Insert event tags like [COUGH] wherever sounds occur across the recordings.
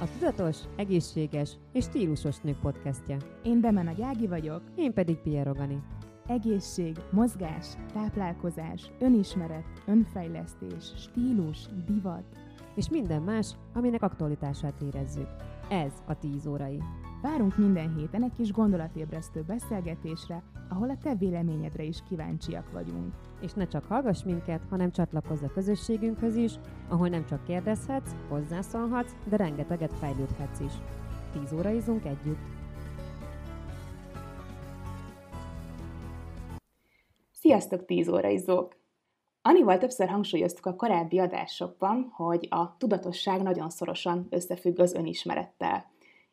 a tudatos, egészséges és stílusos nők podcastja. Én Bemena Gyági vagyok. Én pedig Pia Rogani. Egészség, mozgás, táplálkozás, önismeret, önfejlesztés, stílus, divat. És minden más, aminek aktualitását érezzük. Ez a 10 órai. Várunk minden héten egy kis gondolatébresztő beszélgetésre, ahol a te véleményedre is kíváncsiak vagyunk. És ne csak hallgass minket, hanem csatlakozz a közösségünkhöz is, ahol nem csak kérdezhetsz, hozzászólhatsz, de rengeteget fejlődhetsz is. 10 óraizunk együtt. Sziasztok, 10 óraizók! Anival többször hangsúlyoztuk a korábbi adásokban, hogy a tudatosság nagyon szorosan összefügg az önismerettel.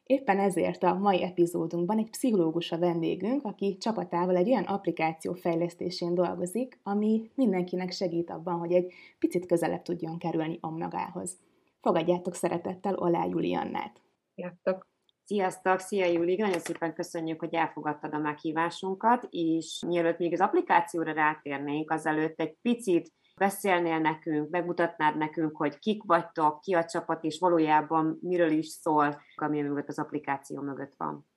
Éppen ezért a mai epizódunkban egy pszichológus a vendégünk, aki csapatával egy olyan applikáció fejlesztésén dolgozik, ami mindenkinek segít abban, hogy egy picit közelebb tudjon kerülni magához. Fogadjátok szeretettel Olá Juliannát! Sziasztok! Sziasztok! Szia Júli! Nagyon szépen köszönjük, hogy elfogadtad a meghívásunkat, és mielőtt még az applikációra rátérnénk, azelőtt egy picit beszélnél nekünk, megmutatnád nekünk, hogy kik vagytok, ki a csapat, és valójában miről is szól, ami mögött az applikáció mögött van.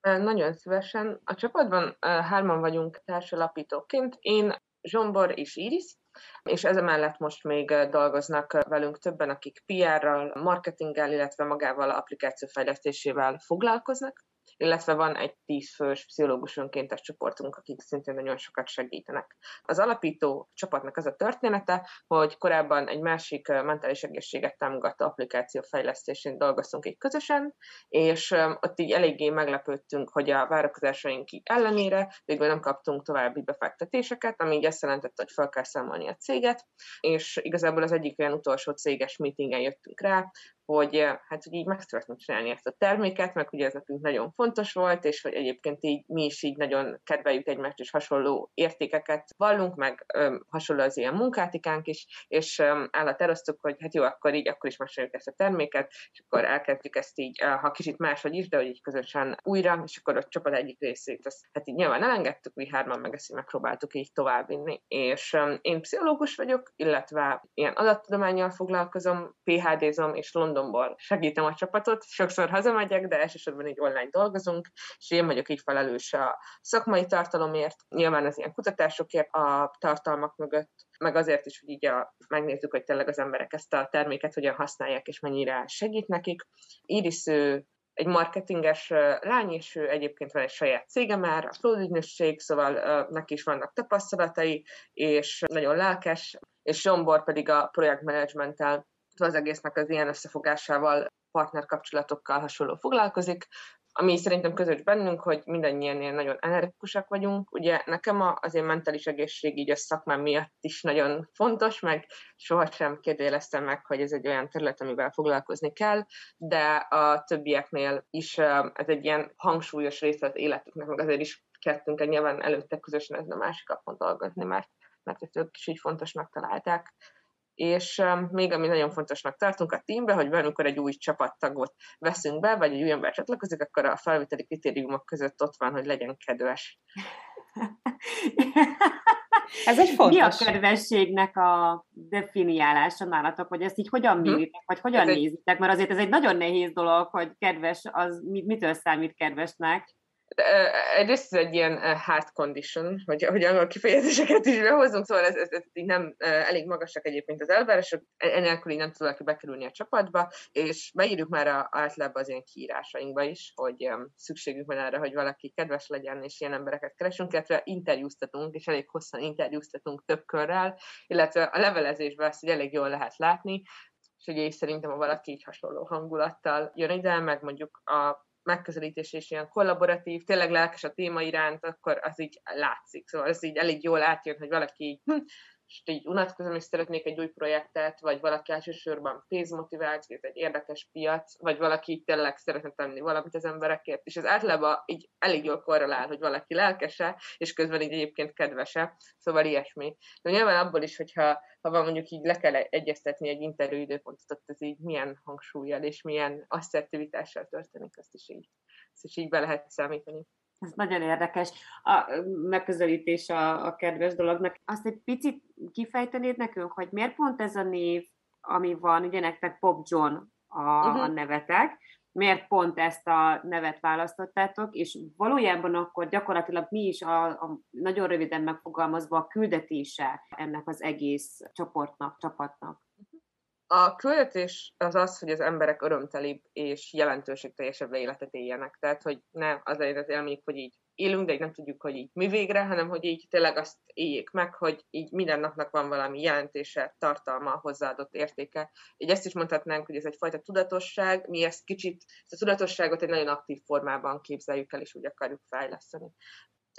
Nagyon szívesen. A csapatban hárman vagyunk társalapítóként. Én, Zsombor és Iris, és ez mellett most még dolgoznak velünk többen, akik PR-ral, marketinggel, illetve magával a applikáció fejlesztésével foglalkoznak illetve van egy tízfős pszichológus önkéntes csoportunk, akik szintén nagyon sokat segítenek. Az alapító csapatnak az a története, hogy korábban egy másik mentális egészséget támogató applikáció fejlesztésén dolgoztunk így közösen, és ott így eléggé meglepődtünk, hogy a várakozásaink ellenére végül nem kaptunk további befektetéseket, ami így azt jelentette, hogy fel kell számolni a céget, és igazából az egyik olyan utolsó céges meetingen jöttünk rá, hogy hát hogy így meg szeretnénk csinálni ezt a terméket, meg ugye ez nekünk nagyon fontos volt, és hogy egyébként így mi is így nagyon kedveljük egymást, és hasonló értékeket vallunk, meg öm, hasonló az ilyen munkátikánk is, és öm, állatároztuk, hogy hát jó, akkor így, akkor is megcsináljuk ezt a terméket, és akkor elkezdjük ezt így, ha kicsit máshogy is, de hogy így közösen újra, és akkor a csapat egyik részét, azt, hát így nyilván elengedtük, mi hárman meg ezt így megpróbáltuk így továbbvinni. És öm, én pszichológus vagyok, illetve ilyen adattudományjal foglalkozom, PHD-zom, és London Londonból segítem a csapatot, sokszor hazamegyek, de elsősorban így online dolgozunk, és én vagyok így felelős a szakmai tartalomért, nyilván az ilyen kutatásokért a tartalmak mögött, meg azért is, hogy így a, megnézzük, hogy tényleg az emberek ezt a terméket hogyan használják, és mennyire segít nekik. Iris ő egy marketinges lány, és ő egyébként van egy saját cége már, a Flow ügynösség, szóval neki is vannak tapasztalatai, és nagyon lelkes, és Zsombor pedig a projektmenedzsmenttel az egésznek az ilyen összefogásával, partnerkapcsolatokkal hasonló foglalkozik, ami szerintem közös bennünk, hogy mindannyian nagyon energikusak vagyunk. Ugye nekem az én mentális egészség így a szakmám miatt is nagyon fontos, meg sohasem kérdőjeleztem meg, hogy ez egy olyan terület, amivel foglalkozni kell, de a többieknél is ez egy ilyen hangsúlyos része az életüknek, meg azért is kezdtünk egy nyilván előtte közösen ezen a másik kapon dolgozni, mert, mert ezt ők is így fontosnak találták és még ami nagyon fontosnak tartunk a teambe, hogy amikor egy új csapattagot veszünk be, vagy egy új ember csatlakozik, akkor a felvételi kritériumok között ott van, hogy legyen kedves. [LAUGHS] Ez egy fontos. Mi a kedvességnek a definiálása nálatok, hogy ezt így hogyan hm? méritek, vagy hogyan ez nézitek? Mert azért ez egy nagyon nehéz dolog, hogy kedves, az mitől számít kedvesnek? Egyrészt ez egy ilyen hard condition, hogy, hogy angol kifejezéseket is behozunk, szóval ez, ez, ez így nem elég magasak egyébként az elvárások, enélkül így nem tud valaki bekerülni a csapatba, és beírjuk már a, általában az ilyen kiírásainkba is, hogy szükségünk van arra, hogy valaki kedves legyen, és ilyen embereket keresünk, illetve interjúztatunk, és elég hosszan interjúztatunk több körrel, illetve a levelezésben azt így elég jól lehet látni, és ugye szerintem, ha valaki így hasonló hangulattal jön ide, meg mondjuk a megközelítés és ilyen kollaboratív, tényleg lelkes a téma iránt, akkor az így látszik. Szóval ez így elég jól átjön, hogy valaki hm, és így unatkozom, és szeretnék egy új projektet, vagy valaki elsősorban pénzmotivált, ez egy érdekes piac, vagy valaki így tényleg szeretne tenni valamit az emberekért, és ez általában így elég jól korrelál, hogy valaki lelkese, és közben így egyébként kedvese, szóval ilyesmi. De nyilván abból is, hogyha ha van mondjuk így le kell egyeztetni egy interjú időpontot, ott ez így milyen hangsúlyjal és milyen asszertivitással történik, azt is így, azt is így be lehet számítani. Ez nagyon érdekes a megközelítés a, a kedves dolognak. Azt egy picit kifejtenéd nekünk, hogy miért pont ez a név, ami van, ugye nektek Pop John a, uh-huh. a nevetek, miért pont ezt a nevet választottátok, és valójában akkor gyakorlatilag mi is a, a nagyon röviden megfogalmazva a küldetése ennek az egész csoportnak, csapatnak. A küldetés az az, hogy az emberek örömtelibb és jelentőségteljesebb életet éljenek. Tehát, hogy ne az legyen az élményük, hogy így élünk, de így nem tudjuk, hogy így mi végre, hanem hogy így tényleg azt éljék meg, hogy így minden napnak van valami jelentése, tartalma, hozzáadott értéke. Így ezt is mondhatnánk, hogy ez egyfajta tudatosság, mi ezt kicsit, ezt a tudatosságot egy nagyon aktív formában képzeljük el, és úgy akarjuk fejleszteni.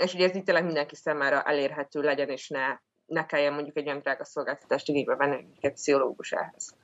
És ugye ez így tényleg mindenki számára elérhető legyen, és ne, ne kelljen mondjuk egy olyan drága szolgáltatást igénybe venni egy pszichológus ehhez.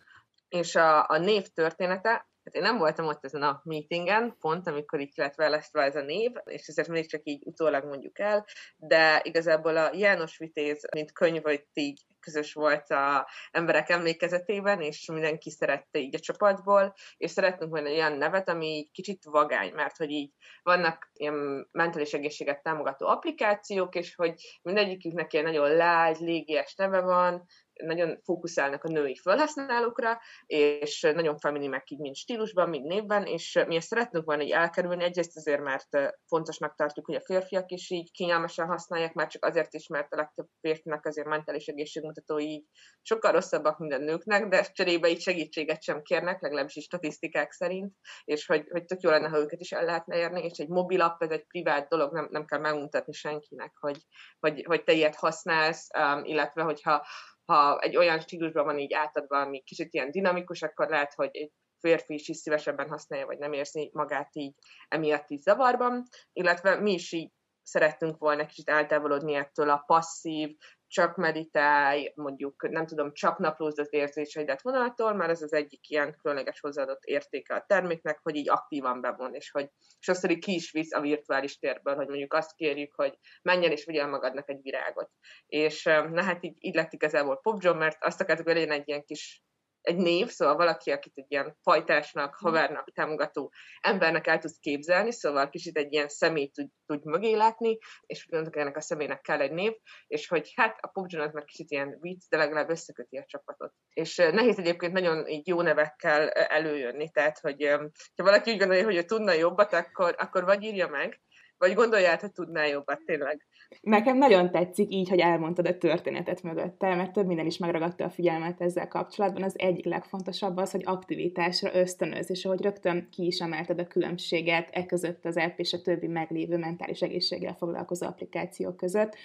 És a, a név története, Hát én nem voltam ott ezen a meetingen, pont amikor így lett választva ez a név, és ezért mindig csak így utólag mondjuk el, de igazából a János Vitéz, mint könyv, hogy így közös volt a emberek emlékezetében, és mindenki szerette így a csapatból, és szeretnünk volna olyan nevet, ami kicsit vagány, mert hogy így vannak ilyen mentális egészséget támogató applikációk, és hogy mindegyiküknek ilyen nagyon lágy, légies neve van, nagyon fókuszálnak a női felhasználókra, és nagyon feminimek így mind stílusban, mind névben, és mi ezt szeretnünk volna így elkerülni, egyrészt azért, mert fontosnak tartjuk, hogy a férfiak is így kényelmesen használják, már csak azért is, mert a legtöbb férfinak azért mentális egészségmutatói így sokkal rosszabbak, mint a nőknek, de cserébe így segítséget sem kérnek, legalábbis is statisztikák szerint, és hogy, hogy tök jó lenne, ha őket is el lehetne érni, és egy mobil app, ez egy privát dolog, nem, nem kell megmutatni senkinek, hogy, hogy, hogy te ilyet használsz, um, illetve hogyha ha egy olyan stílusban van így átadva, ami kicsit ilyen dinamikus, akkor lehet, hogy egy férfi is, is szívesebben használja, vagy nem érzi magát így emiatt is zavarban, illetve mi is így szerettünk volna kicsit eltávolodni ettől a passzív, csak meditálj, mondjuk nem tudom, csak naplózd az érzéseidet vonaltól, mert ez az egyik ilyen különleges hozzáadott értéke a terméknek, hogy így aktívan bevon, és hogy sokszor ki is visz a virtuális térből, hogy mondjuk azt kérjük, hogy menjen és vigyel magadnak egy virágot. És na hát így, így lett igazából Pop mert azt akartuk, hogy legyen egy ilyen kis egy név, szóval valaki, akit egy ilyen fajtásnak, mhm. havernak, támogató embernek el tudsz képzelni, szóval kicsit egy ilyen személyt tud, tud mögé látni, és gondolok, ennek a személynek kell egy név, és hogy hát a Pop az már kicsit ilyen vicc, de legalább összeköti a csapatot. És nehéz egyébként nagyon így jó nevekkel előjönni, tehát hogy ha valaki úgy gondolja, hogy ő tudna jobbat, akkor, akkor vagy írja meg, vagy gondolját, hogy tudnál jobbat tényleg. Nekem nagyon tetszik így, hogy elmondtad a történetet mögötte, mert több minden is megragadta a figyelmet ezzel kapcsolatban. Az egyik legfontosabb az, hogy aktivitásra ösztönöz, és ahogy rögtön ki is emelted a különbséget e között az app és a többi meglévő mentális egészséggel foglalkozó applikációk között.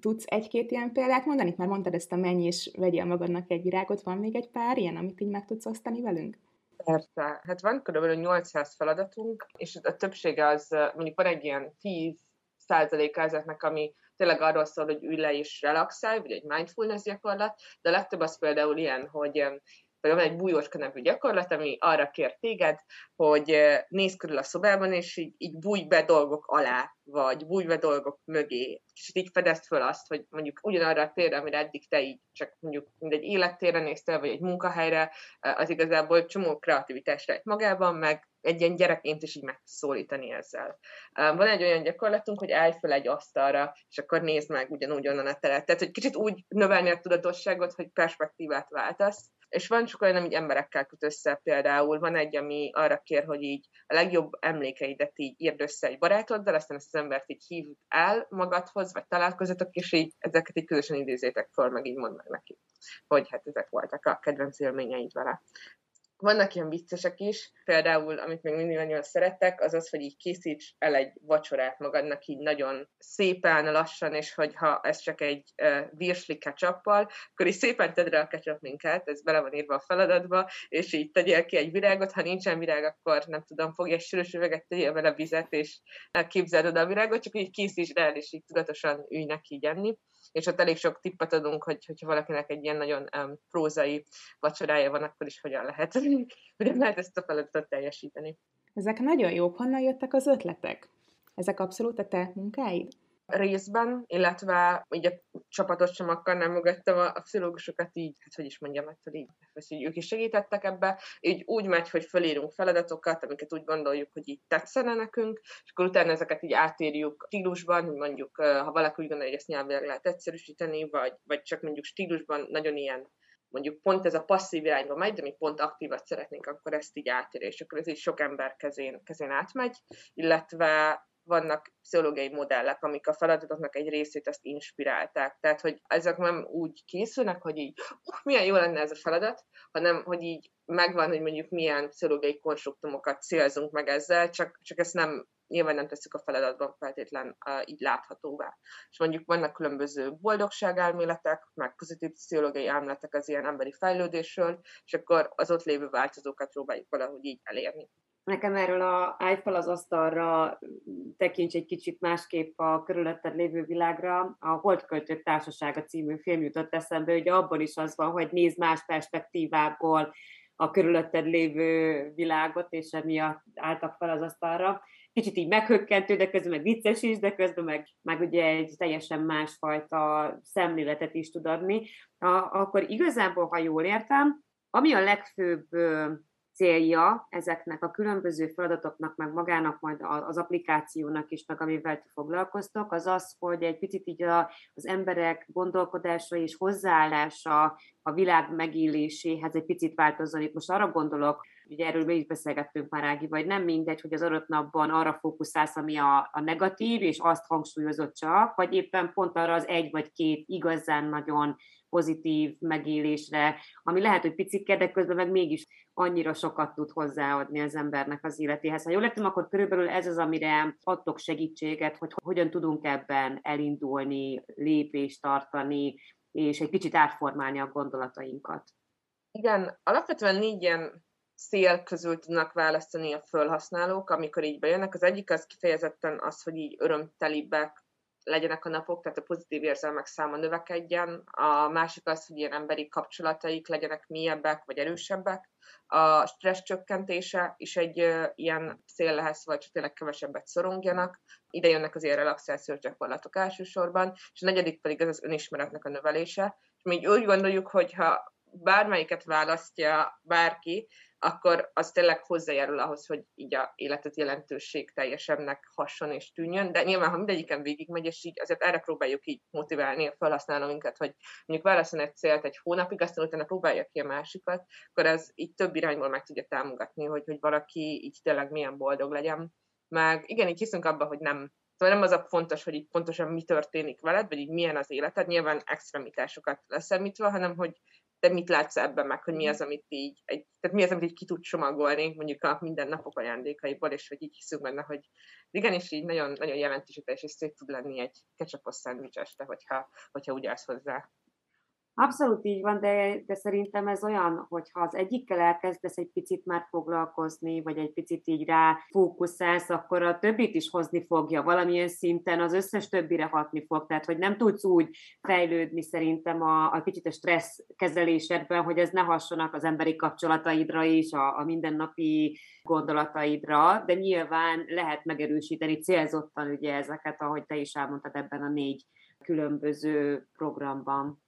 Tudsz egy-két ilyen példát mondani? Már mondtad ezt a mennyi, és vegyél magadnak egy virágot, van még egy pár ilyen, amit így meg tudsz osztani velünk? Persze, hát van kb. 800 feladatunk, és a többsége az, mondjuk van egy ilyen 10 százaléka ezeknek, ami tényleg arról szól, hogy ülj le és relaxálj, vagy egy mindfulness gyakorlat, de a legtöbb az például ilyen, hogy vagy van egy bújóska nevű gyakorlat, ami arra kér téged, hogy nézz körül a szobában, és így, így bújj be dolgok alá, vagy bújj be dolgok mögé. Kicsit így fedezd föl azt, hogy mondjuk ugyanarra a térre, amire eddig te így csak mondjuk mindegy élettérre néztél, vagy egy munkahelyre, az igazából csomó kreativitás rejt magában, meg egy ilyen gyerekként is így megszólítani ezzel. Van egy olyan gyakorlatunk, hogy állj fel egy asztalra, és akkor nézd meg ugyanúgy onnan a teret. Tehát, hogy kicsit úgy növelni a tudatosságot, hogy perspektívát váltasz, és van csak olyan, ami emberekkel köt össze például. Van egy, ami arra kér, hogy így a legjobb emlékeidet így írd össze egy barátoddal, aztán ezt az embert így hív el magadhoz, vagy találkozatok, és így ezeket így közösen idézétek fel, meg így mondd meg neki, hogy hát ezek voltak a kedvenc élményeid vele. Vannak ilyen viccesek is, például, amit még mindig nagyon szerettek, az az, hogy így készíts el egy vacsorát magadnak így nagyon szépen, lassan, és hogyha ez csak egy uh, virsli ketchuppal, akkor így szépen tedd rá a ketchup minket, ez bele van írva a feladatba, és így tegyél ki egy virágot, ha nincsen virág, akkor nem tudom, fogj egy sűrűs üveget, tegyél vele vizet, és képzeld oda a virágot, csak így készíts el, és így tudatosan ülj neki így enni. És ott elég sok tippet adunk, hogy, hogyha valakinek egy ilyen nagyon um, prózai vacsorája van, akkor is hogyan lehet, hogyan lehet ezt a feladatot teljesíteni. Ezek nagyon jók. Honnan jöttek az ötletek? Ezek abszolút a te munkáid? részben, illetve így a csapatot sem nem mögöttem a, a pszichológusokat így, hát hogy is mondjam, hát, hogy így, hogy ők is segítettek ebbe, így úgy megy, hogy felírunk feladatokat, amiket úgy gondoljuk, hogy így tetszene nekünk, és akkor utána ezeket így átírjuk stílusban, hogy mondjuk, ha valaki úgy gondolja, hogy ezt nyelvileg lehet egyszerűsíteni, vagy, vagy csak mondjuk stílusban nagyon ilyen mondjuk pont ez a passzív irányba megy, de mi pont aktívat szeretnénk, akkor ezt így átérés, és akkor ez így sok ember kezén, kezén átmegy, illetve vannak pszichológiai modellek, amik a feladatoknak egy részét azt inspirálták. Tehát, hogy ezek nem úgy készülnek, hogy így, uh, milyen jó lenne ez a feladat, hanem, hogy így megvan, hogy mondjuk milyen pszichológiai konstruktumokat célzunk meg ezzel, csak, csak ezt nem nyilván nem tesszük a feladatban feltétlen uh, így láthatóvá. És mondjuk vannak különböző boldogságelméletek, meg pozitív pszichológiai elméletek az ilyen emberi fejlődésről, és akkor az ott lévő változókat próbáljuk valahogy így elérni. Nekem erről a állj fel az asztalra, tekints egy kicsit másképp a körülötted lévő világra. A Holdköltők Társasága című film jutott eszembe, hogy abban is az van, hogy nézd más perspektívából a körülötted lévő világot, és emiatt álltak fel az asztalra kicsit így meghökkentő, de közben meg vicces is, de közben meg, meg ugye egy teljesen másfajta szemléletet is tud adni. A, akkor igazából, ha jól értem, ami a legfőbb célja ezeknek a különböző feladatoknak, meg magának majd az applikációnak is, meg amivel ti foglalkoztok, az az, hogy egy picit így a, az emberek gondolkodása és hozzáállása a világ megéléséhez egy picit változzon. Itt most arra gondolok, ugye erről is beszélgettünk már, Ági, vagy nem mindegy, hogy az adott napban arra fókuszálsz, ami a, a negatív, és azt hangsúlyozott csak, vagy éppen pont arra az egy vagy két igazán nagyon pozitív megélésre, ami lehet, hogy picike, de közben meg mégis annyira sokat tud hozzáadni az embernek az életéhez. Ha jól lettem, akkor körülbelül ez az, amire adtok segítséget, hogy hogyan tudunk ebben elindulni, lépést tartani, és egy kicsit átformálni a gondolatainkat. Igen, alapvetően négy ilyen szél közül tudnak választani a felhasználók, amikor így bejönnek. Az egyik az kifejezetten az, hogy így örömtelibbek legyenek a napok, tehát a pozitív érzelmek száma növekedjen. A másik az, hogy ilyen emberi kapcsolataik legyenek mélyebbek vagy erősebbek. A stressz csökkentése is egy ilyen cél lehet, vagy csak tényleg kevesebbet szorongjanak. Ide jönnek az ilyen relaxációs gyakorlatok elsősorban, és a negyedik pedig az az önismeretnek a növelése. És mi úgy gondoljuk, hogy ha bármelyiket választja bárki, akkor az tényleg hozzájárul ahhoz, hogy így a életet jelentőség teljesebbnek hasson és tűnjön, de nyilván, ha mindegyiken végigmegy, és így azért erre próbáljuk így motiválni a felhasználóinkat, hogy mondjuk válaszol egy célt egy hónapig, aztán utána próbálja ki a másikat, akkor ez így több irányból meg tudja támogatni, hogy, hogy valaki így tényleg milyen boldog legyen. Meg igen, így hiszünk abban, hogy nem Szóval nem az a fontos, hogy így pontosan mi történik veled, vagy így milyen az életed, nyilván extremitásokat leszemítve, hanem hogy te mit látsz ebben meg, hogy mi az, amit így, egy, tehát mi az, amit így ki tud csomagolni, mondjuk a mindennapok ajándékaiból, és hogy így hiszünk benne, hogy igenis így nagyon, nagyon jelentősítés, és szép tud lenni egy kecsapos szendvics este, hogyha, hogyha úgy állsz hozzá. Abszolút így van, de, de szerintem ez olyan, hogy ha az egyikkel elkezdesz egy picit már foglalkozni, vagy egy picit így rá fókuszálsz, akkor a többit is hozni fogja. Valamilyen szinten az összes többire hatni fog. Tehát, hogy nem tudsz úgy fejlődni szerintem a, a kicsit a stressz kezelésedben, hogy ez ne hassonak az emberi kapcsolataidra is, a, a mindennapi gondolataidra, de nyilván lehet megerősíteni célzottan ugye ezeket, ahogy te is elmondtad ebben a négy különböző programban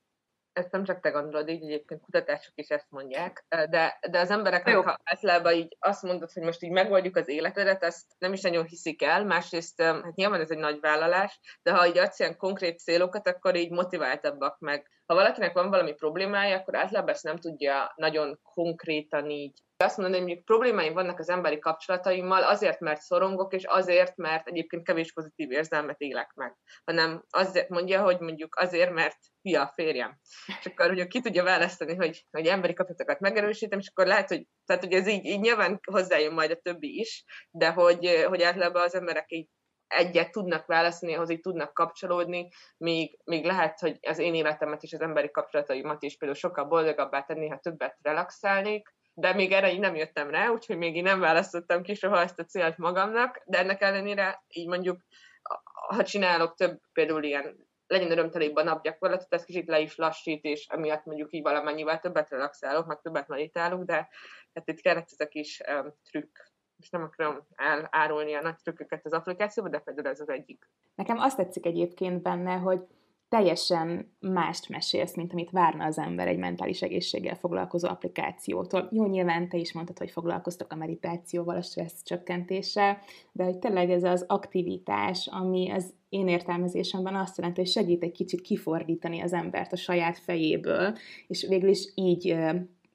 ezt nem csak te gondolod, így egyébként kutatások is ezt mondják, de, de az embereknek, Jó. ha általában így azt mondod, hogy most így megoldjuk az életedet, ezt nem is nagyon hiszik el, másrészt hát nyilván ez egy nagy vállalás, de ha így adsz ilyen konkrét célokat, akkor így motiváltabbak meg. Ha valakinek van valami problémája, akkor általában ezt nem tudja nagyon konkrétan így azt mondani, hogy mondjuk problémáim vannak az emberi kapcsolataimmal, azért, mert szorongok, és azért, mert egyébként kevés pozitív érzelmet élek meg, hanem azért mondja, hogy mondjuk azért, mert hülye a férjem. És akkor ugye ki tudja választani, hogy, hogy emberi kapcsolatokat megerősítem, és akkor lehet, hogy, tehát, hogy ez így, így nyilván hozzájön majd a többi is, de hogy, hogy általában az emberek így egyet tudnak választani, ahhoz így tudnak kapcsolódni, még, még lehet, hogy az én életemet és az emberi kapcsolataimat is például sokkal boldogabbá tenni, ha többet relaxálnék, de még erre így nem jöttem rá, úgyhogy még így nem választottam ki soha ezt a célt magamnak, de ennek ellenére így mondjuk, ha csinálok több például ilyen legyen örömtelébb a napgyakorlatot, ez kicsit le is lassít, és emiatt mondjuk így valamennyivel többet relaxálok, meg többet meditálok, de hát itt kellett ez a kis um, trükk és nem akarom elárulni a nagy trükköket az applikációba, de például ez az egyik. Nekem azt tetszik egyébként benne, hogy teljesen mást mesélsz, mint amit várna az ember egy mentális egészséggel foglalkozó applikációtól. Jó, nyilván te is mondtad, hogy foglalkoztok a meditációval, a stressz csökkentéssel, de hogy tényleg ez az aktivitás, ami az én értelmezésemben azt jelenti, hogy segít egy kicsit kifordítani az embert a saját fejéből, és végül is így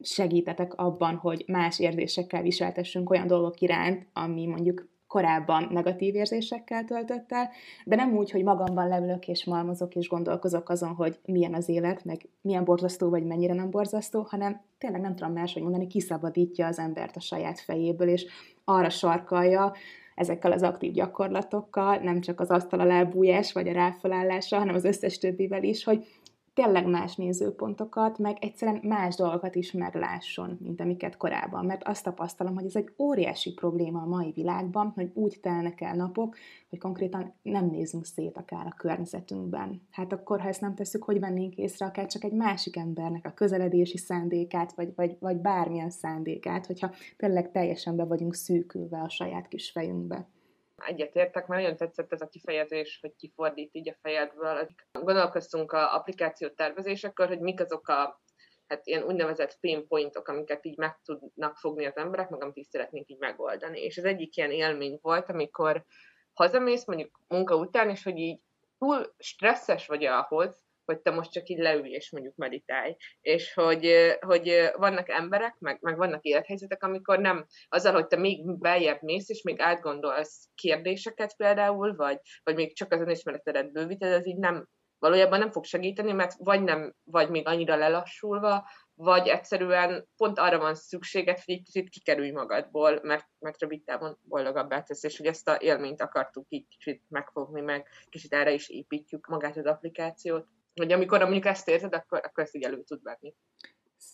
segítetek abban, hogy más érzésekkel viseltessünk olyan dolgok iránt, ami mondjuk korábban negatív érzésekkel töltött el, de nem úgy, hogy magamban leülök és malmozok és gondolkozok azon, hogy milyen az élet, meg milyen borzasztó vagy mennyire nem borzasztó, hanem tényleg nem tudom máshogy mondani, kiszabadítja az embert a saját fejéből, és arra sarkalja, ezekkel az aktív gyakorlatokkal, nem csak az asztal alá bújás vagy a ráfelállása, hanem az összes többivel is, hogy tényleg más nézőpontokat, meg egyszerűen más dolgokat is meglásson, mint amiket korábban. Mert azt tapasztalom, hogy ez egy óriási probléma a mai világban, hogy úgy telnek el napok, hogy konkrétan nem nézünk szét akár a környezetünkben. Hát akkor, ha ezt nem tesszük, hogy vennénk észre akár csak egy másik embernek a közeledési szándékát, vagy, vagy, vagy bármilyen szándékát, hogyha tényleg teljesen be vagyunk szűkülve a saját kis fejünkbe egyetértek, mert nagyon tetszett ez a kifejezés, hogy kifordít így a fejedből. Gondolkoztunk a applikáció tervezésekor, hogy mik azok a hát ilyen úgynevezett pain pointok, amiket így meg tudnak fogni az emberek, meg amit is szeretnénk így megoldani. És az egyik ilyen élmény volt, amikor hazamész mondjuk munka után, és hogy így túl stresszes vagy ahhoz, hogy te most csak így leülj és mondjuk meditálj. És hogy, hogy vannak emberek, meg, meg vannak élethelyzetek, amikor nem azzal, hogy te még beljebb mész, és még átgondolsz kérdéseket például, vagy, vagy még csak az önismeretedet bővíted, ez így nem, valójában nem fog segíteni, mert vagy nem vagy még annyira lelassulva, vagy egyszerűen pont arra van szükséged, hogy egy kicsit kikerülj magadból, mert, mert rövid távon boldogabbá tesz, és hogy ezt a élményt akartuk így kicsit megfogni, meg kicsit erre is építjük magát az applikációt hogy amikor mondjuk ezt érzed, akkor, akkor ezt így elő tud venni.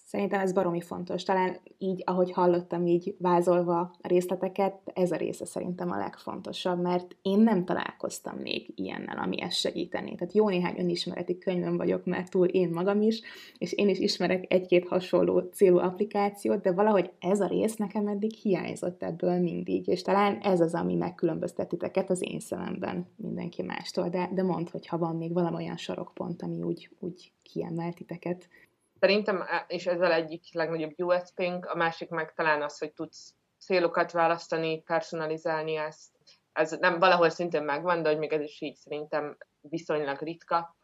Szerintem ez baromi fontos. Talán így, ahogy hallottam, így vázolva a részleteket, ez a része szerintem a legfontosabb, mert én nem találkoztam még ilyennel, ami ezt segíteni. Tehát jó néhány önismereti könyvön vagyok, mert túl én magam is, és én is ismerek egy-két hasonló célú applikációt, de valahogy ez a rész nekem eddig hiányzott ebből mindig, és talán ez az, ami megkülönböztetiteket az én szememben mindenki mástól, de, de mondd, hogyha van még valami olyan sarokpont, ami úgy, úgy kiemel titeket. Szerintem, és ezzel egyik legnagyobb USP-nk, a másik meg talán az, hogy tudsz célokat választani, personalizálni ezt. Ez nem valahol szintén megvan, de hogy még ez is így szerintem viszonylag ritka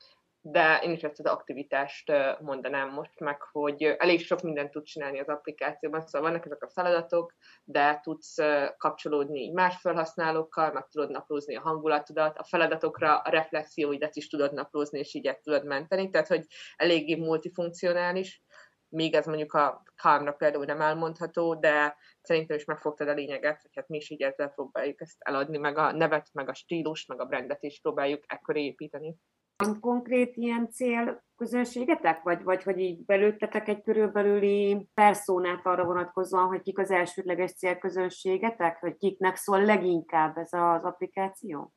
de én is ezt az aktivitást mondanám most meg, hogy elég sok mindent tud csinálni az applikációban, szóval vannak ezek a feladatok, de tudsz kapcsolódni más felhasználókkal, meg tudod naplózni a hangulatodat, a feladatokra a reflexióidat is tudod naplózni, és így tudod menteni, tehát hogy eléggé multifunkcionális, még ez mondjuk a calmra például nem elmondható, de szerintem is megfogtad a lényeget, hogy hát mi is így ezzel próbáljuk ezt eladni, meg a nevet, meg a stílust, meg a brandet is próbáljuk ekkor építeni. Van konkrét ilyen célközönségetek, vagy, vagy hogy így belőttetek egy körülbelüli perszónát arra vonatkozóan, hogy kik az elsődleges célközönségetek, vagy kiknek szól leginkább ez az applikáció?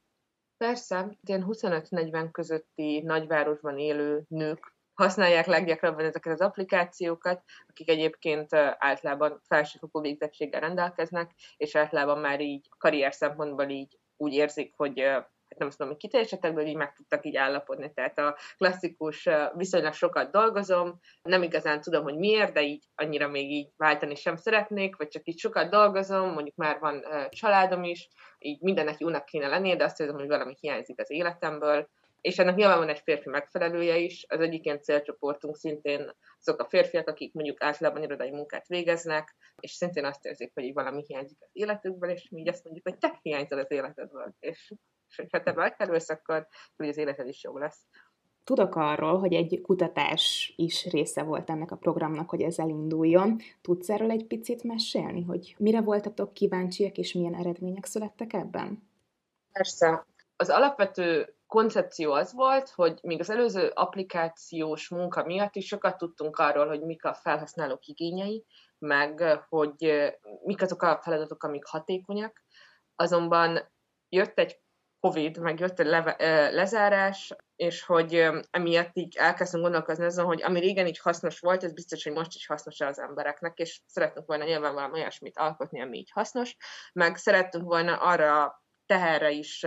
Persze, ilyen 25-40 közötti nagyvárosban élő nők használják leggyakrabban ezeket az applikációkat, akik egyébként általában felsőfokú végzettséggel rendelkeznek, és általában már így karrier szempontból így úgy érzik, hogy nem tudom, hogy kiteljesedtek, de így meg tudtak így állapodni. Tehát a klasszikus, viszonylag sokat dolgozom, nem igazán tudom, hogy miért, de így annyira még így váltani sem szeretnék, vagy csak így sokat dolgozom, mondjuk már van családom is, így mindennek jónak kéne lennie, de azt érzem, hogy valami hiányzik az életemből, és ennek nyilván van egy férfi megfelelője is. Az egyik ilyen célcsoportunk szintén azok a férfiak, akik mondjuk általában irodai munkát végeznek, és szintén azt érzik, hogy valami hiányzik az életükből, és mi így azt mondjuk, hogy te hiányzol az életedből. És és ha te megkerülsz, akkor hogy az életed is jó lesz. Tudok arról, hogy egy kutatás is része volt ennek a programnak, hogy ez elinduljon. Tudsz erről egy picit mesélni, hogy mire voltatok kíváncsiak, és milyen eredmények születtek ebben? Persze. Az alapvető koncepció az volt, hogy még az előző applikációs munka miatt is sokat tudtunk arról, hogy mik a felhasználók igényei, meg hogy mik azok a feladatok, amik hatékonyak. Azonban jött egy Covid, meg jött egy leve, lezárás, és hogy emiatt így elkezdtünk gondolkozni azon, hogy ami régen így hasznos volt, ez biztos, hogy most is hasznos az embereknek, és szeretünk volna nyilván valami olyasmit alkotni, ami így hasznos, meg szerettünk volna arra teherre is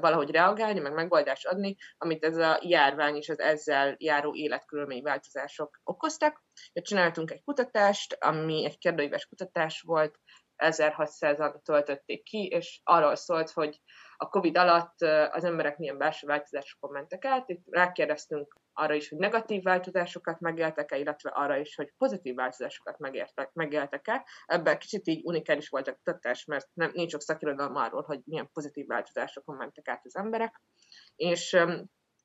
valahogy reagálni, meg megoldást adni, amit ez a járvány és az ezzel járó életkörülményváltozások okoztak. Csináltunk egy kutatást, ami egy kérdőíves kutatás volt, 1600-an töltötték ki, és arról szólt, hogy a COVID alatt az emberek milyen belső változásokon mentek át. Itt rákérdeztünk arra is, hogy negatív változásokat megéltek-e, illetve arra is, hogy pozitív változásokat megértek, megéltek-e. Ebben kicsit így unikális volt a kutatás, mert nem, nincs sok szakirodalom arról, hogy milyen pozitív változásokon mentek át az emberek. És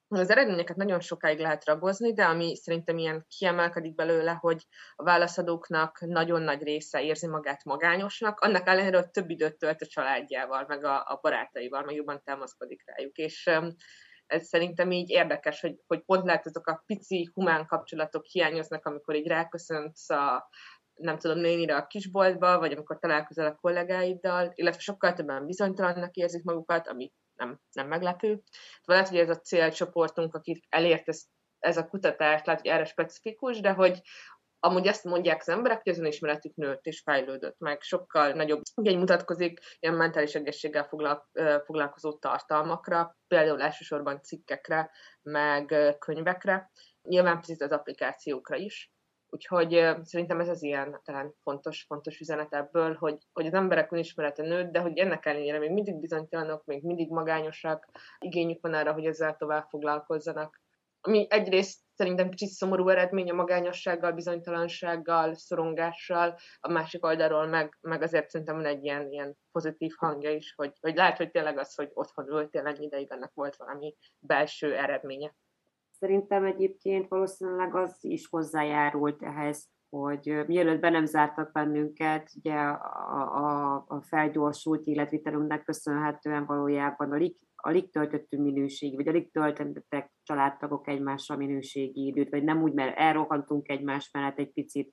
az eredményeket nagyon sokáig lehet ragozni, de ami szerintem ilyen kiemelkedik belőle, hogy a válaszadóknak nagyon nagy része érzi magát magányosnak, annak ellenére, hogy több időt tölt a családjával, meg a, a barátaival, meg jobban támaszkodik rájuk. És ez szerintem így érdekes, hogy, hogy pont lehet azok a pici humán kapcsolatok hiányoznak, amikor így ráköszönsz a, nem tudom, nénire a kisboltba, vagy amikor találkozol a kollégáiddal, illetve sokkal többen bizonytalannak érzik magukat, ami nem, nem meglepő. Lehet, hogy ez a célcsoportunk, akik elért ez, ez a kutatás, lehet, hogy erre specifikus, de hogy amúgy azt mondják az emberek, hogy az önismeretük nőtt és fejlődött meg, sokkal nagyobb igény mutatkozik ilyen mentális egészséggel foglalkozó tartalmakra, például elsősorban cikkekre, meg könyvekre, nyilván picit az applikációkra is. Úgyhogy szerintem ez az ilyen talán fontos, fontos üzenet ebből, hogy, hogy az emberek önismerete nőtt, de hogy ennek ellenére még mindig bizonytalanok, még mindig magányosak, igényük van arra, hogy ezzel tovább foglalkozzanak. Ami egyrészt szerintem kicsit szomorú eredmény a magányossággal, bizonytalansággal, szorongással, a másik oldalról meg, meg azért szerintem van egy ilyen, ilyen pozitív hangja is, hogy, hogy lehet, hogy tényleg az, hogy otthon ültél ennyi ideig, annak volt valami belső eredménye. Szerintem egyébként valószínűleg az is hozzájárult ehhez, hogy mielőtt be nem zártak bennünket, ugye a, a, a felgyorsult életvitelünknek köszönhetően valójában alig, alig töltöttünk minőségi, vagy alig töltöttek családtagok egymással minőségi időt, vagy nem úgy, mert elrohantunk egymás mellett egy picit,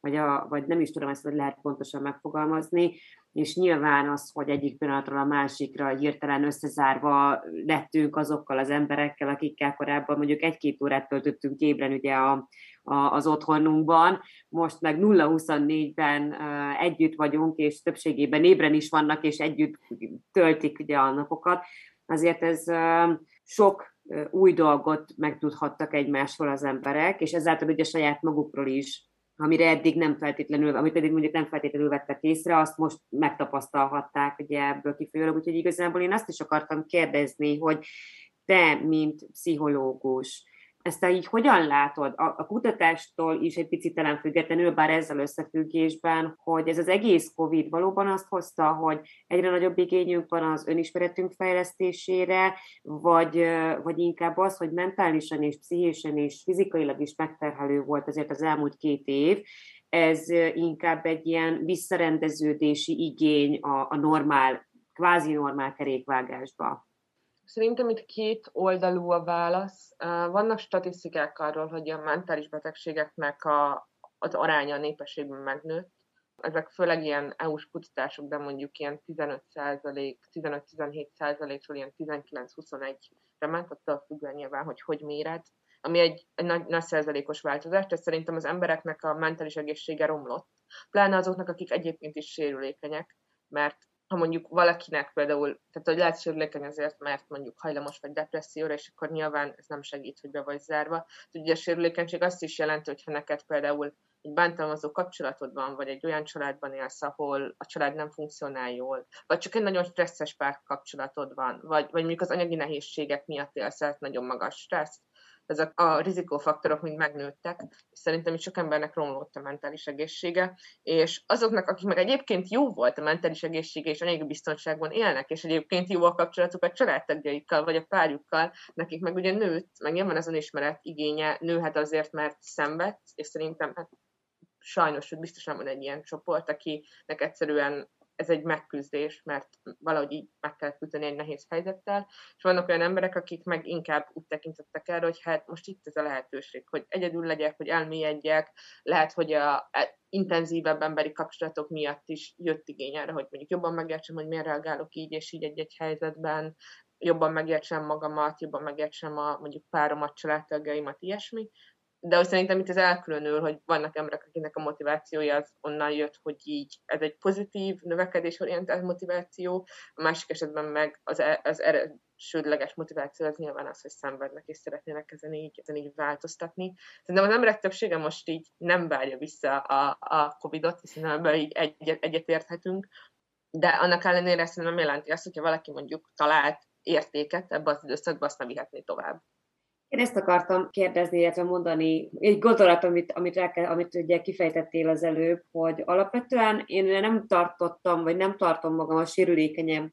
vagy, a, vagy nem is tudom ezt, hogy lehet pontosan megfogalmazni, és nyilván az, hogy egyik pillanatról a másikra hirtelen összezárva lettünk azokkal az emberekkel, akikkel korábban mondjuk egy-két órát töltöttünk ébren ugye a, a, az otthonunkban, most meg 0-24-ben együtt vagyunk, és többségében ébren is vannak, és együtt töltik ugye a napokat, azért ez sok új dolgot megtudhattak egymásról az emberek, és ezáltal ugye saját magukról is amire eddig nem feltétlenül, amit eddig mondjuk nem feltétlenül vettek észre, azt most megtapasztalhatták ugye ebből kifolyólag, úgyhogy igazából én azt is akartam kérdezni, hogy te, mint pszichológus, ezt te így hogyan látod? A, a kutatástól is egy picit talán függetlenül, bár ezzel összefüggésben, hogy ez az egész COVID valóban azt hozta, hogy egyre nagyobb igényünk van az önismeretünk fejlesztésére, vagy, vagy inkább az, hogy mentálisan és pszichésen és fizikailag is megterhelő volt azért az elmúlt két év, ez inkább egy ilyen visszarendeződési igény a, a normál, kvázi normál kerékvágásba. Szerintem itt két oldalú a válasz. Vannak statisztikák arról, hogy a mentális betegségeknek a, az aránya a népességben megnőtt. Ezek főleg ilyen EU-s kutatások, de mondjuk ilyen 15% 15-17 százalékról ilyen 19-21-re ment, attól függően nyilván, hogy hogy méred, ami egy, egy nagy, nagy százalékos változás, tehát szerintem az embereknek a mentális egészsége romlott, pláne azoknak, akik egyébként is sérülékenyek, mert ha mondjuk valakinek például, tehát hogy lehet sérülékeny azért, mert mondjuk hajlamos vagy depresszióra, és akkor nyilván ez nem segít, hogy be vagy zárva. Ugye a sérülékenység azt is jelenti, hogy ha neked például egy bántalmazó kapcsolatod van, vagy egy olyan családban élsz, ahol a család nem funkcionál jól, vagy csak egy nagyon stresszes párkapcsolatod van, vagy, vagy mondjuk az anyagi nehézségek miatt élsz nagyon magas stressz, ezek a rizikófaktorok mind megnőttek, és szerintem is sok embernek romlott a mentális egészsége, és azoknak, akik meg egyébként jó volt a mentális egészsége, és anyagi biztonságban élnek, és egyébként jó a kapcsolatuk a családtagjaikkal, vagy a párjukkal, nekik meg ugye nőtt, meg nyilván az önismeret igénye nőhet azért, mert szenved, és szerintem hát sajnos, hogy biztosan van egy ilyen csoport, akinek egyszerűen ez egy megküzdés, mert valahogy így meg kell küzdeni egy nehéz helyzettel, és vannak olyan emberek, akik meg inkább úgy tekintettek erre, hogy hát most itt ez a lehetőség, hogy egyedül legyek, hogy elmélyedjek, lehet, hogy a e, intenzívebb emberi kapcsolatok miatt is jött igény erre, hogy mondjuk jobban megértsem, hogy miért reagálok így és így egy-egy helyzetben, jobban megértsem magamat, jobban megértsem a mondjuk páromat, családtagjaimat, ilyesmi, de hogy szerintem itt ez elkülönül, hogy vannak emberek, akiknek a motivációja az onnan jött, hogy így ez egy pozitív, növekedésorientált motiváció, a másik esetben meg az, e, az elsődleges motiváció az nyilván az, hogy szenvednek és szeretnének ezen így, ezen így változtatni. Szerintem az emberek többsége most így nem várja vissza a, a Covid-ot, hiszen ebben így egyet, egyetérthetünk, de annak ellenére szerintem jelenti azt, hogyha valaki mondjuk talált értéket ebbe az időszakban, azt nem vihetné tovább. Én ezt akartam kérdezni, illetve mondani, egy gondolat, amit, amit, rá kell, amit ugye kifejtettél az előbb, hogy alapvetően én nem tartottam, vagy nem tartom magam a sérülékenyebb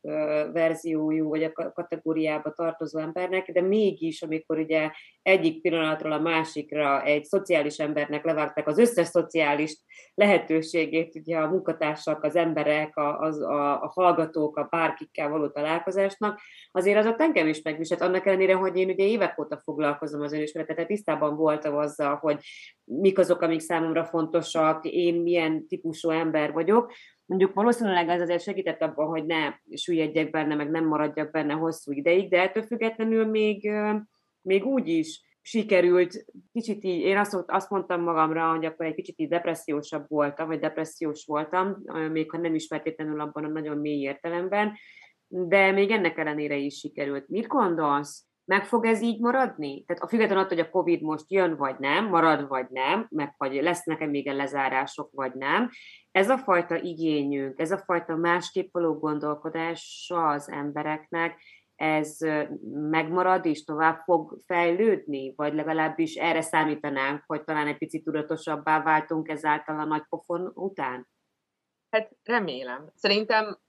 verziójú, vagy a kategóriába tartozó embernek, de mégis, amikor ugye egyik pillanatról a másikra egy szociális embernek levágták az összes szociális lehetőségét, ugye a munkatársak, az emberek, a, az, a, a hallgatók, a bárkikkel való találkozásnak, azért az a engem is megviselt, annak ellenére, hogy én ugye évek óta foglalkozom foglalkozom az önismeretet, tisztában voltam azzal, hogy mik azok, amik számomra fontosak, én milyen típusú ember vagyok. Mondjuk valószínűleg ez azért segített abban, hogy ne süllyedjek benne, meg nem maradjak benne hosszú ideig, de ettől függetlenül még, még úgy is sikerült, kicsit így, én azt, azt mondtam magamra, hogy akkor egy kicsit így depressziósabb voltam, vagy depressziós voltam, még ha nem is feltétlenül abban a nagyon mély értelemben, de még ennek ellenére is sikerült. Mit gondolsz? Meg fog ez így maradni? Tehát a függetlenül attól, hogy a COVID most jön, vagy nem, marad, vagy nem, meg vagy lesznek-e még a lezárások, vagy nem. Ez a fajta igényünk, ez a fajta másképp való gondolkodása az embereknek, ez megmarad és tovább fog fejlődni, vagy legalábbis erre számítanánk, hogy talán egy picit tudatosabbá váltunk ezáltal a nagy pofon után? Hát remélem. Szerintem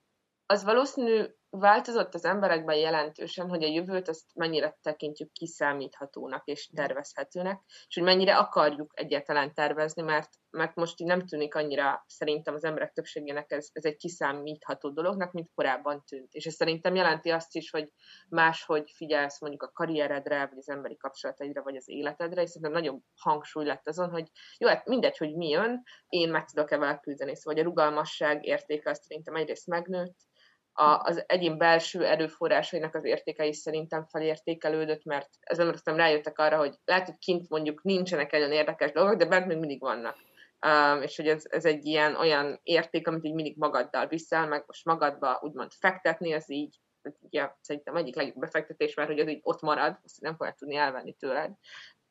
az valószínű változott az emberekben jelentősen, hogy a jövőt azt mennyire tekintjük kiszámíthatónak és tervezhetőnek, és hogy mennyire akarjuk egyáltalán tervezni, mert, mert most így nem tűnik annyira szerintem az emberek többségének ez, ez egy kiszámítható dolognak, mint korábban tűnt. És ez szerintem jelenti azt is, hogy máshogy figyelsz mondjuk a karrieredre, vagy az emberi kapcsolataidra, vagy az életedre, és szerintem nagyobb hangsúly lett azon, hogy jó, hát mindegy, hogy mi jön, én meg tudok-e vele küzdeni. Szóval a rugalmasság értéke azt szerintem egyrészt megnőtt, a, az egyén belső erőforrásainak az értéke is szerintem felértékelődött, mert ezen aztán rájöttek arra, hogy lehet, hogy kint mondjuk nincsenek nagyon érdekes dolgok, de bent még mindig vannak. Um, és hogy ez, ez egy ilyen olyan érték, amit így mindig magaddal viszel, meg most magadba úgymond fektetni, az így, ugye, szerintem egyik legjobb befektetés, mert hogy az így ott marad, azt nem fogják tudni elvenni tőled.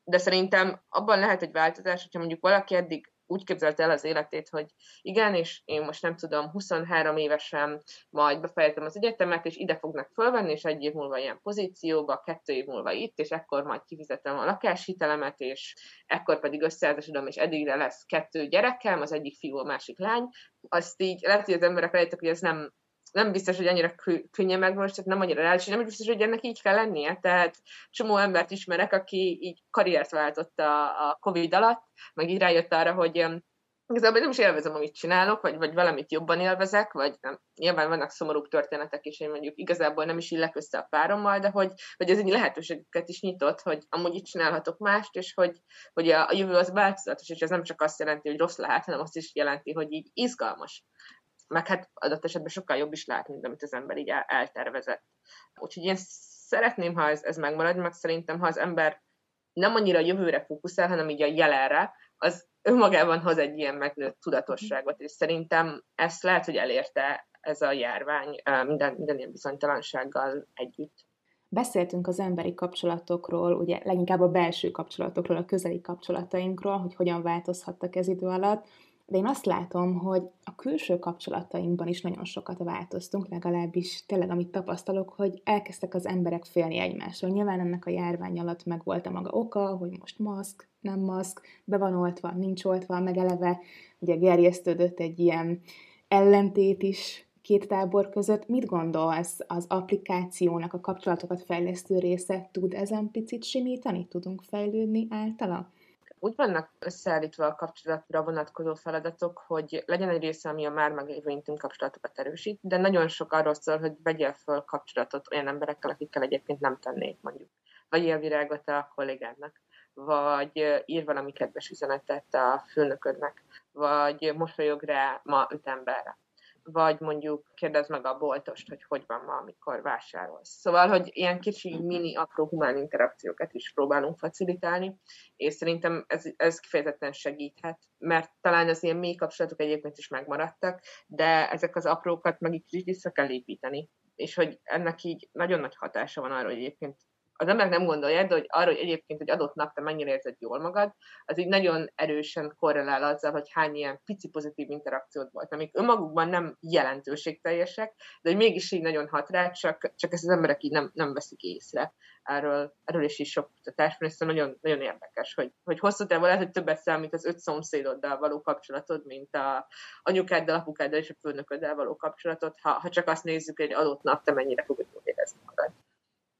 De szerintem abban lehet egy változás, hogyha mondjuk valaki eddig úgy képzelte el az életét, hogy igen, és én most nem tudom, 23 évesen majd befejezem az egyetemet, és ide fognak fölvenni, és egy év múlva ilyen pozícióba, kettő év múlva itt, és ekkor majd kifizetem a lakáshitelemet, és ekkor pedig összeházasodom, és eddigre lesz kettő gyerekem, az egyik fiú, a másik lány. Azt így lehet, hogy az emberek rájöttek, hogy ez nem nem biztos, hogy annyira könnyen megvalósítani, nem annyira reális, nem biztos, hogy ennek így kell lennie. Tehát csomó embert ismerek, aki így karriert váltott a, a Covid alatt, meg így rájött arra, hogy igazából nem is élvezem, amit csinálok, vagy, vagy valamit jobban élvezek, vagy nem. Nyilván vannak szomorúbb történetek is, hogy mondjuk igazából nem is illek össze a párommal, de hogy, hogy ez egy lehetőségeket is nyitott, hogy amúgy itt csinálhatok mást, és hogy, hogy a, a jövő az változatos, és ez nem csak azt jelenti, hogy rossz lehet, hanem azt is jelenti, hogy így izgalmas meg hát adott esetben sokkal jobb is lehet, mint amit az ember így eltervezett. Úgyhogy én szeretném, ha ez, ez megmarad, meg szerintem, ha az ember nem annyira a jövőre fókuszál, hanem így a jelenre, az önmagában hoz egy ilyen megnőtt tudatosságot, és szerintem ezt lehet, hogy elérte ez a járvány minden, minden ilyen bizonytalansággal együtt. Beszéltünk az emberi kapcsolatokról, ugye leginkább a belső kapcsolatokról, a közeli kapcsolatainkról, hogy hogyan változhattak ez idő alatt, de én azt látom, hogy a külső kapcsolatainkban is nagyon sokat változtunk, legalábbis tényleg amit tapasztalok, hogy elkezdtek az emberek félni egymásról. Nyilván ennek a járvány alatt meg volt a maga oka, hogy most maszk, nem maszk, be van oltva, nincs oltva, meg eleve ugye gerjesztődött egy ilyen ellentét is két tábor között. Mit gondolsz, az applikációnak a kapcsolatokat fejlesztő része tud ezen picit simítani? Tudunk fejlődni általa? Úgy vannak összeállítva a kapcsolatra vonatkozó feladatok, hogy legyen egy része, ami a már meglévő intim kapcsolatokat erősít, de nagyon sok arról szól, hogy vegyél föl kapcsolatot olyan emberekkel, akikkel egyébként nem tennék mondjuk. Vagy élvirágot a kollégádnak, vagy ír valami kedves üzenetet a főnöködnek, vagy mosolyog rá ma öt emberre. Vagy mondjuk kérdezd meg a boltost, hogy hogy van ma, amikor vásárolsz. Szóval, hogy ilyen kicsi, mini, apró humán interakciókat is próbálunk facilitálni, és szerintem ez, ez kifejezetten segíthet, mert talán az ilyen mély kapcsolatok egyébként is megmaradtak, de ezek az aprókat meg így vissza kell építeni és hogy ennek így nagyon nagy hatása van arra, hogy egyébként az emberek nem gondolják, de hogy arra, hogy egyébként egy adott nap te mennyire érzed jól magad, az így nagyon erősen korrelál azzal, hogy hány ilyen pici pozitív interakciót volt, amik önmagukban nem jelentőségteljesek, de hogy mégis így nagyon hat rá, csak, csak ezt az emberek így nem, nem veszik észre. Erről, erről is is sok kutatás van, és nagyon, nagyon érdekes, hogy, hogy hosszú távon lehet, hogy többet számít az öt szomszédoddal való kapcsolatod, mint a anyukáddal, apukáddal és a főnököddel való kapcsolatod, ha, ha csak azt nézzük, hogy egy adott nap te mennyire fogod érezni magad.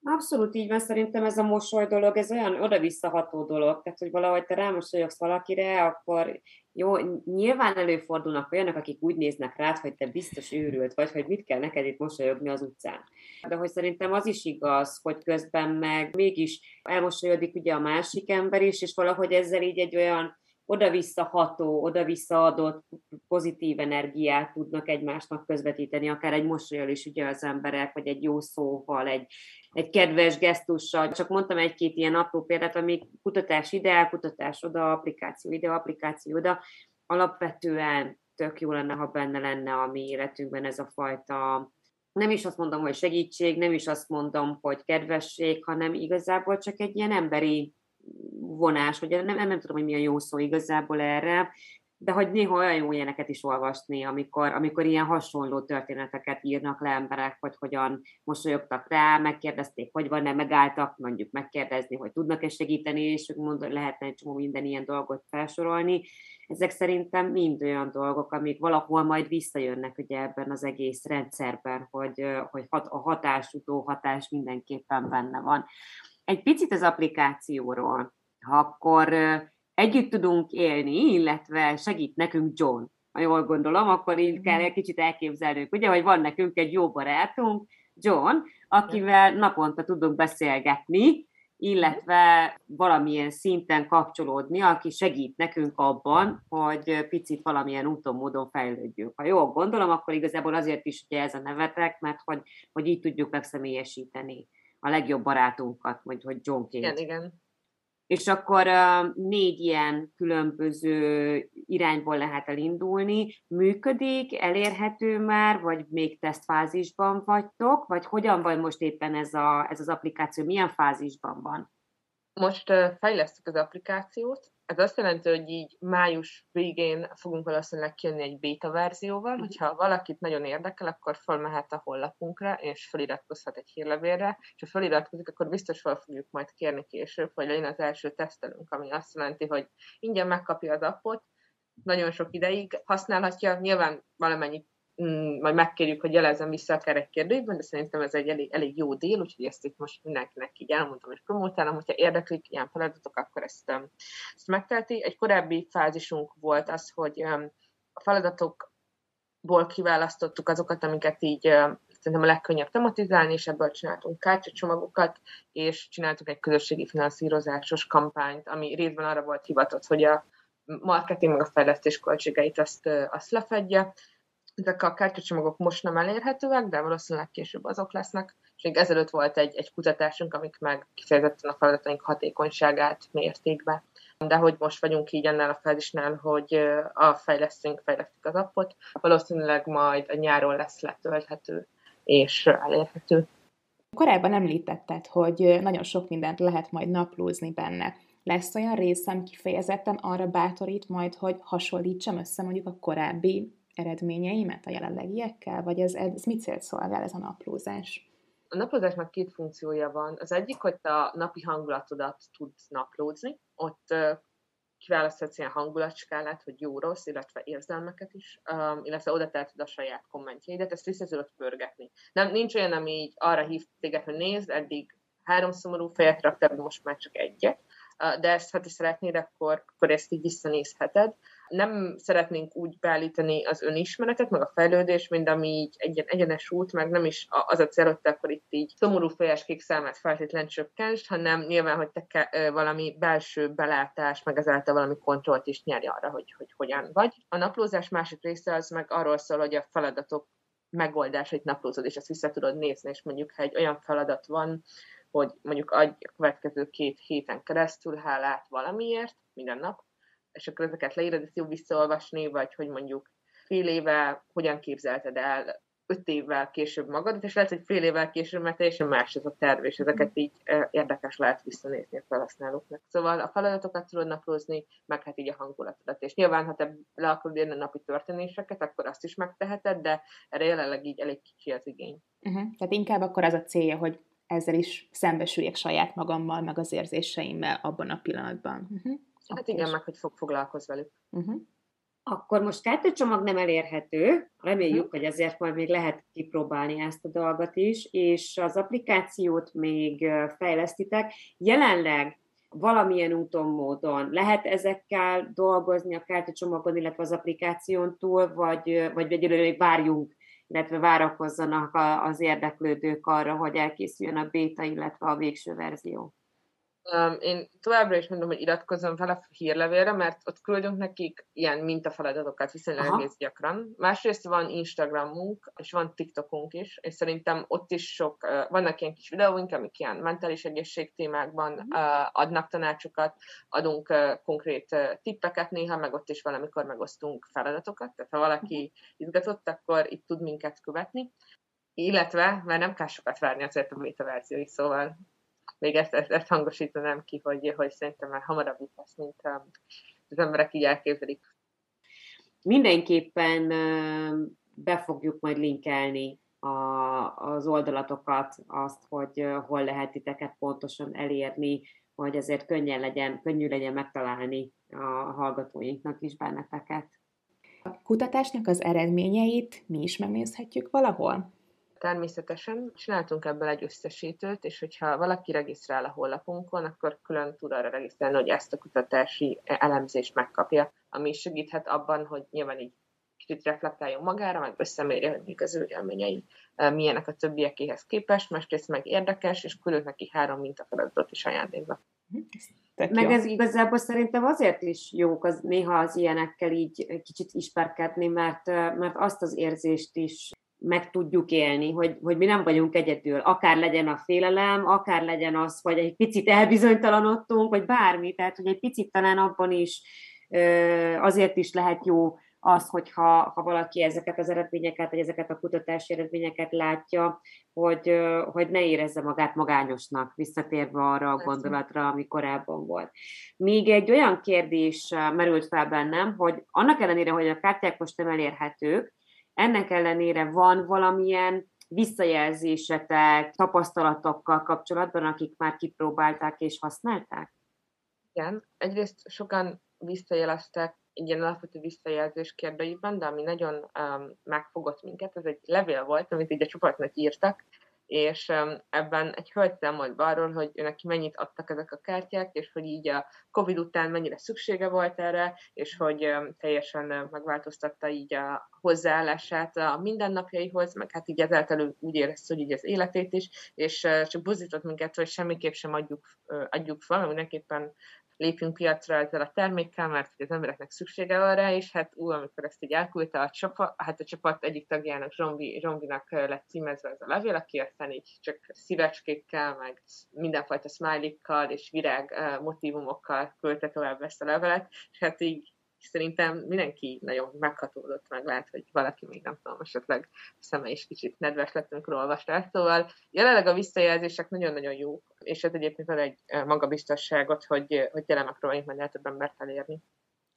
Abszolút így van, szerintem ez a mosoly dolog, ez olyan oda-visszaható dolog, tehát hogy valahogy te rámosolyogsz valakire, akkor jó, nyilván előfordulnak olyanok, akik úgy néznek rád, hogy te biztos őrült vagy, hogy mit kell neked itt mosolyogni az utcán. De hogy szerintem az is igaz, hogy közben meg mégis elmosolyodik ugye a másik ember is, és valahogy ezzel így egy olyan oda-vissza ható, oda-vissza adott pozitív energiát tudnak egymásnak közvetíteni, akár egy mosolyal is ugye az emberek, vagy egy jó szóval, egy, egy kedves gesztussal. Csak mondtam egy-két ilyen apró példát, ami kutatás ide, kutatás oda, applikáció ide, applikáció oda. Alapvetően tök jó lenne, ha benne lenne a mi életünkben ez a fajta nem is azt mondom, hogy segítség, nem is azt mondom, hogy kedvesség, hanem igazából csak egy ilyen emberi vonás, vagy nem, nem, nem tudom, hogy mi a jó szó igazából erre, de hogy néha olyan jó ilyeneket is olvasni, amikor, amikor ilyen hasonló történeteket írnak le emberek, hogy hogyan mosolyogtak rá, megkérdezték, hogy van-e, megálltak, mondjuk megkérdezni, hogy tudnak-e segíteni, és mond, lehetne egy csomó minden ilyen dolgot felsorolni. Ezek szerintem mind olyan dolgok, amik valahol majd visszajönnek ugye ebben az egész rendszerben, hogy, hogy hat, a hatás, hatás mindenképpen benne van. Egy picit az applikációról, ha akkor együtt tudunk élni, illetve segít nekünk John, ha jól gondolom, akkor így kell egy kicsit elképzelnünk, ugye, hogy van nekünk egy jó barátunk, John, akivel naponta tudunk beszélgetni, illetve valamilyen szinten kapcsolódni, aki segít nekünk abban, hogy picit valamilyen úton, módon fejlődjünk. Ha jól gondolom, akkor igazából azért is ugye ez a nevetek, mert hogy, hogy így tudjuk megszemélyesíteni a legjobb barátunkat, vagy hogy Johnként. Igen, igen. És akkor négy ilyen különböző irányból lehet elindulni. Működik, elérhető már, vagy még tesztfázisban vagytok, vagy hogyan van most éppen ez, a, ez az applikáció, milyen fázisban van? Most fejlesztük az applikációt, ez azt jelenti, hogy így május végén fogunk valószínűleg kijönni egy beta verzióval, mhm. hogyha valakit nagyon érdekel, akkor felmehet a honlapunkra, és feliratkozhat egy hírlevélre, és ha feliratkozik, akkor biztos fel fogjuk majd kérni később, hogy legyen az első tesztelünk, ami azt jelenti, hogy ingyen megkapja az appot, nagyon sok ideig használhatja, nyilván valamennyit majd megkérjük, hogy jelezzen vissza akár egy kérdőjében, de szerintem ez egy elég, elég jó dél, úgyhogy ezt itt most mindenkinek így elmondom és promotálom, hogyha érdeklik ilyen feladatok, akkor ezt, ezt megtelti. Egy korábbi fázisunk volt az, hogy a feladatokból kiválasztottuk azokat, amiket így szerintem a legkönnyebb tematizálni, és ebből csináltunk kártyacsomagokat, és csináltuk egy közösségi finanszírozásos kampányt, ami részben arra volt hivatott, hogy a marketing meg a fejlesztés költségeit azt, azt lefedje, ezek a kártyacsomagok most nem elérhetőek, de valószínűleg később azok lesznek. És még ezelőtt volt egy, egy kutatásunk, amik meg kifejezetten a feladataink hatékonyságát mérték be. De hogy most vagyunk így ennél a fázisnál, hogy a fejlesztünk, fejlesztjük az appot, valószínűleg majd a nyáron lesz letölthető és elérhető. Korábban említetted, hogy nagyon sok mindent lehet majd naplózni benne. Lesz olyan részem kifejezetten arra bátorít majd, hogy hasonlítsam össze mondjuk a korábbi eredményeimet a jelenlegiekkel, vagy ez, ez mit célt szolgál ez a naplózás? A naplózásnak két funkciója van. Az egyik, hogy a napi hangulatodat tudsz naplózni. Ott kiválaszthatsz ilyen hangulatskálát, hogy jó-rossz, illetve érzelmeket is, um, illetve oda teheted a saját kommentjeidet, ezt vissza tudod pörgetni. Nem, nincs olyan, ami így arra hív téged, hogy nézd, eddig három szomorú fejet raktál, most már csak egyet, uh, de ezt, ha te szeretnéd, akkor, akkor ezt így visszanézheted nem szeretnénk úgy beállítani az önismeretet, meg a fejlődés, mint ami így egy egyenes út, meg nem is az a cél, hogy te akkor itt így szomorú fejes kék számát feltétlen csökkents, hanem nyilván, hogy te ke, valami belső belátás, meg ezáltal valami kontrollt is nyerj arra, hogy, hogy hogyan vagy. A naplózás másik része az meg arról szól, hogy a feladatok megoldás, hogy naplózod, és ezt vissza tudod nézni, és mondjuk, ha egy olyan feladat van, hogy mondjuk adj a következő két héten keresztül hálát valamiért, minden nap, és akkor ezeket leírod, ezt jó visszaolvasni, vagy hogy mondjuk fél éve hogyan képzelted el öt évvel később magadat, és lehet, hogy fél évvel később mert teljesen más ez a terv, és ezeket így érdekes lehet visszanézni a felhasználóknak. Szóval a feladatokat tudod naplózni, meg hát így a hangulatodat. És nyilván, ha te le akarod írni a napi történéseket, akkor azt is megteheted, de erre jelenleg így elég kicsi az igény. Uh-huh. Tehát inkább akkor az a célja, hogy ezzel is szembesüljek saját magammal, meg az érzéseimmel abban a pillanatban. Uh-huh. Hát igen, meg hogy fog foglalkoz velük. Uh-huh. Akkor most kártyacsomag nem elérhető, reméljük, uh-huh. hogy ezért majd még lehet kipróbálni ezt a dolgot is, és az applikációt még fejlesztitek. Jelenleg valamilyen úton, módon lehet ezekkel dolgozni a kártyacsomagon, illetve az applikáción túl, vagy, vagy egyelőre még várjunk, illetve várakozzanak az érdeklődők arra, hogy elkészüljön a béta, illetve a végső verzió. Um, én továbbra is mondom, hogy iratkozom fel a hírlevélre, mert ott küldünk nekik ilyen mintafeladatokat viszonylag Aha. egész gyakran. Másrészt van Instagramunk, és van TikTokunk is, és szerintem ott is sok, uh, vannak ilyen kis videóink, amik ilyen mentális egészség témákban uh, adnak tanácsokat, adunk uh, konkrét uh, tippeket néha, meg ott is valamikor megosztunk feladatokat, tehát ha valaki uh-huh. izgatott, akkor itt tud minket követni. Illetve, mert nem kell sokat várni azért a beta verzióig, szóval még ezt, ezt, ezt hangosítanám ki, hogy, hogy szerintem már hamarabb itt lesz, mint um, az emberek így elképzelik. Mindenképpen be fogjuk majd linkelni a, az oldalatokat, azt, hogy hol lehet titeket pontosan elérni, hogy ezért könnyen legyen, könnyű legyen megtalálni a hallgatóinknak is benneteket. A kutatásnak az eredményeit mi is megnézhetjük valahol? Természetesen csináltunk ebből egy összesítőt, és hogyha valaki regisztrál a honlapunkon, akkor külön tud arra regisztrálni, hogy ezt a kutatási elemzést megkapja, ami segíthet abban, hogy nyilván így kicsit reflektáljon magára, meg összemérje, hogy még az ő élményei milyenek a többiekéhez képest, másrészt meg érdekes, és küldött neki három mintafeladatot is ajándékba. Tök meg jó. ez igazából szerintem azért is jók az, néha az ilyenekkel így kicsit ismerkedni, mert, mert azt az érzést is meg tudjuk élni, hogy, hogy mi nem vagyunk egyedül. Akár legyen a félelem, akár legyen az, hogy egy picit elbizonytalanodtunk, vagy bármi. Tehát, hogy egy picit talán abban is azért is lehet jó az, hogyha ha valaki ezeket az eredményeket, vagy ezeket a kutatási eredményeket látja, hogy, hogy ne érezze magát magányosnak, visszatérve arra a gondolatra, ami korábban volt. Még egy olyan kérdés merült fel bennem, hogy annak ellenére, hogy a kártyák most nem elérhetők, ennek ellenére van valamilyen visszajelzésetek, tapasztalatokkal kapcsolatban, akik már kipróbálták és használták? Igen, egyrészt sokan visszajeleztek egy ilyen alapvető visszajelzés kérdőiben, de ami nagyon um, megfogott minket, ez egy levél volt, amit így a csoportnak írtak, és ebben egy hölgy számolt arról, hogy neki mennyit adtak ezek a kártyák, és hogy így a Covid után mennyire szüksége volt erre, és hogy teljesen megváltoztatta így a hozzáállását a mindennapjaihoz, meg hát így ezáltal úgy érezte, hogy így az életét is, és csak buzított minket, hogy semmiképp sem adjuk, adjuk fel, mindenképpen lépjünk piacra ezzel a termékkel, mert az embereknek szüksége van rá, és hát ú, amikor ezt így elküldte a csapat, hát a csapat egyik tagjának, Zsombi, Zsombinak lett címezve ez a levél, aki aztán így csak szívecskékkel, meg mindenfajta smiley és virág motivumokkal küldte tovább ezt a levelet, és hát így szerintem mindenki nagyon meghatódott, meg lehet, hogy valaki még nem tudom, esetleg szeme is kicsit nedves lett, amikor olvasta ezt. Szóval jelenleg a visszajelzések nagyon-nagyon jók, és ez egyébként ad egy magabiztosságot, hogy, hogy tényleg megpróbáljuk majd több embert elérni.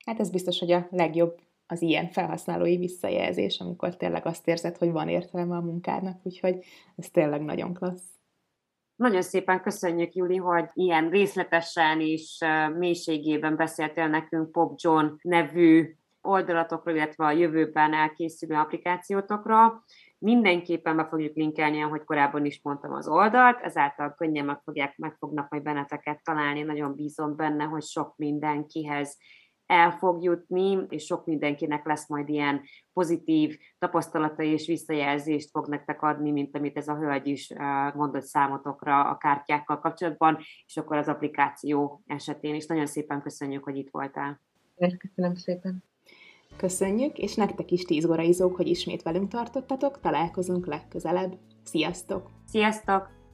Hát ez biztos, hogy a legjobb az ilyen felhasználói visszajelzés, amikor tényleg azt érzed, hogy van értelme a munkádnak, úgyhogy ez tényleg nagyon klassz. Nagyon szépen köszönjük, Juli, hogy ilyen részletesen és mélységében beszéltél nekünk Pop John nevű oldalatokról, illetve a jövőben elkészülő applikációtokra. Mindenképpen be fogjuk linkelni, ahogy korábban is mondtam az oldalt, ezáltal könnyen meg, fogják, meg fognak majd benneteket találni. Nagyon bízom benne, hogy sok mindenkihez el fog jutni, és sok mindenkinek lesz majd ilyen pozitív tapasztalatai és visszajelzést fog nektek adni, mint amit ez a hölgy is mondott számotokra a kártyákkal kapcsolatban, és akkor az applikáció esetén is. Nagyon szépen köszönjük, hogy itt voltál. Köszönöm szépen. Köszönjük, és nektek is tíz óraizók, hogy ismét velünk tartottatok, találkozunk legközelebb. Sziasztok! Sziasztok!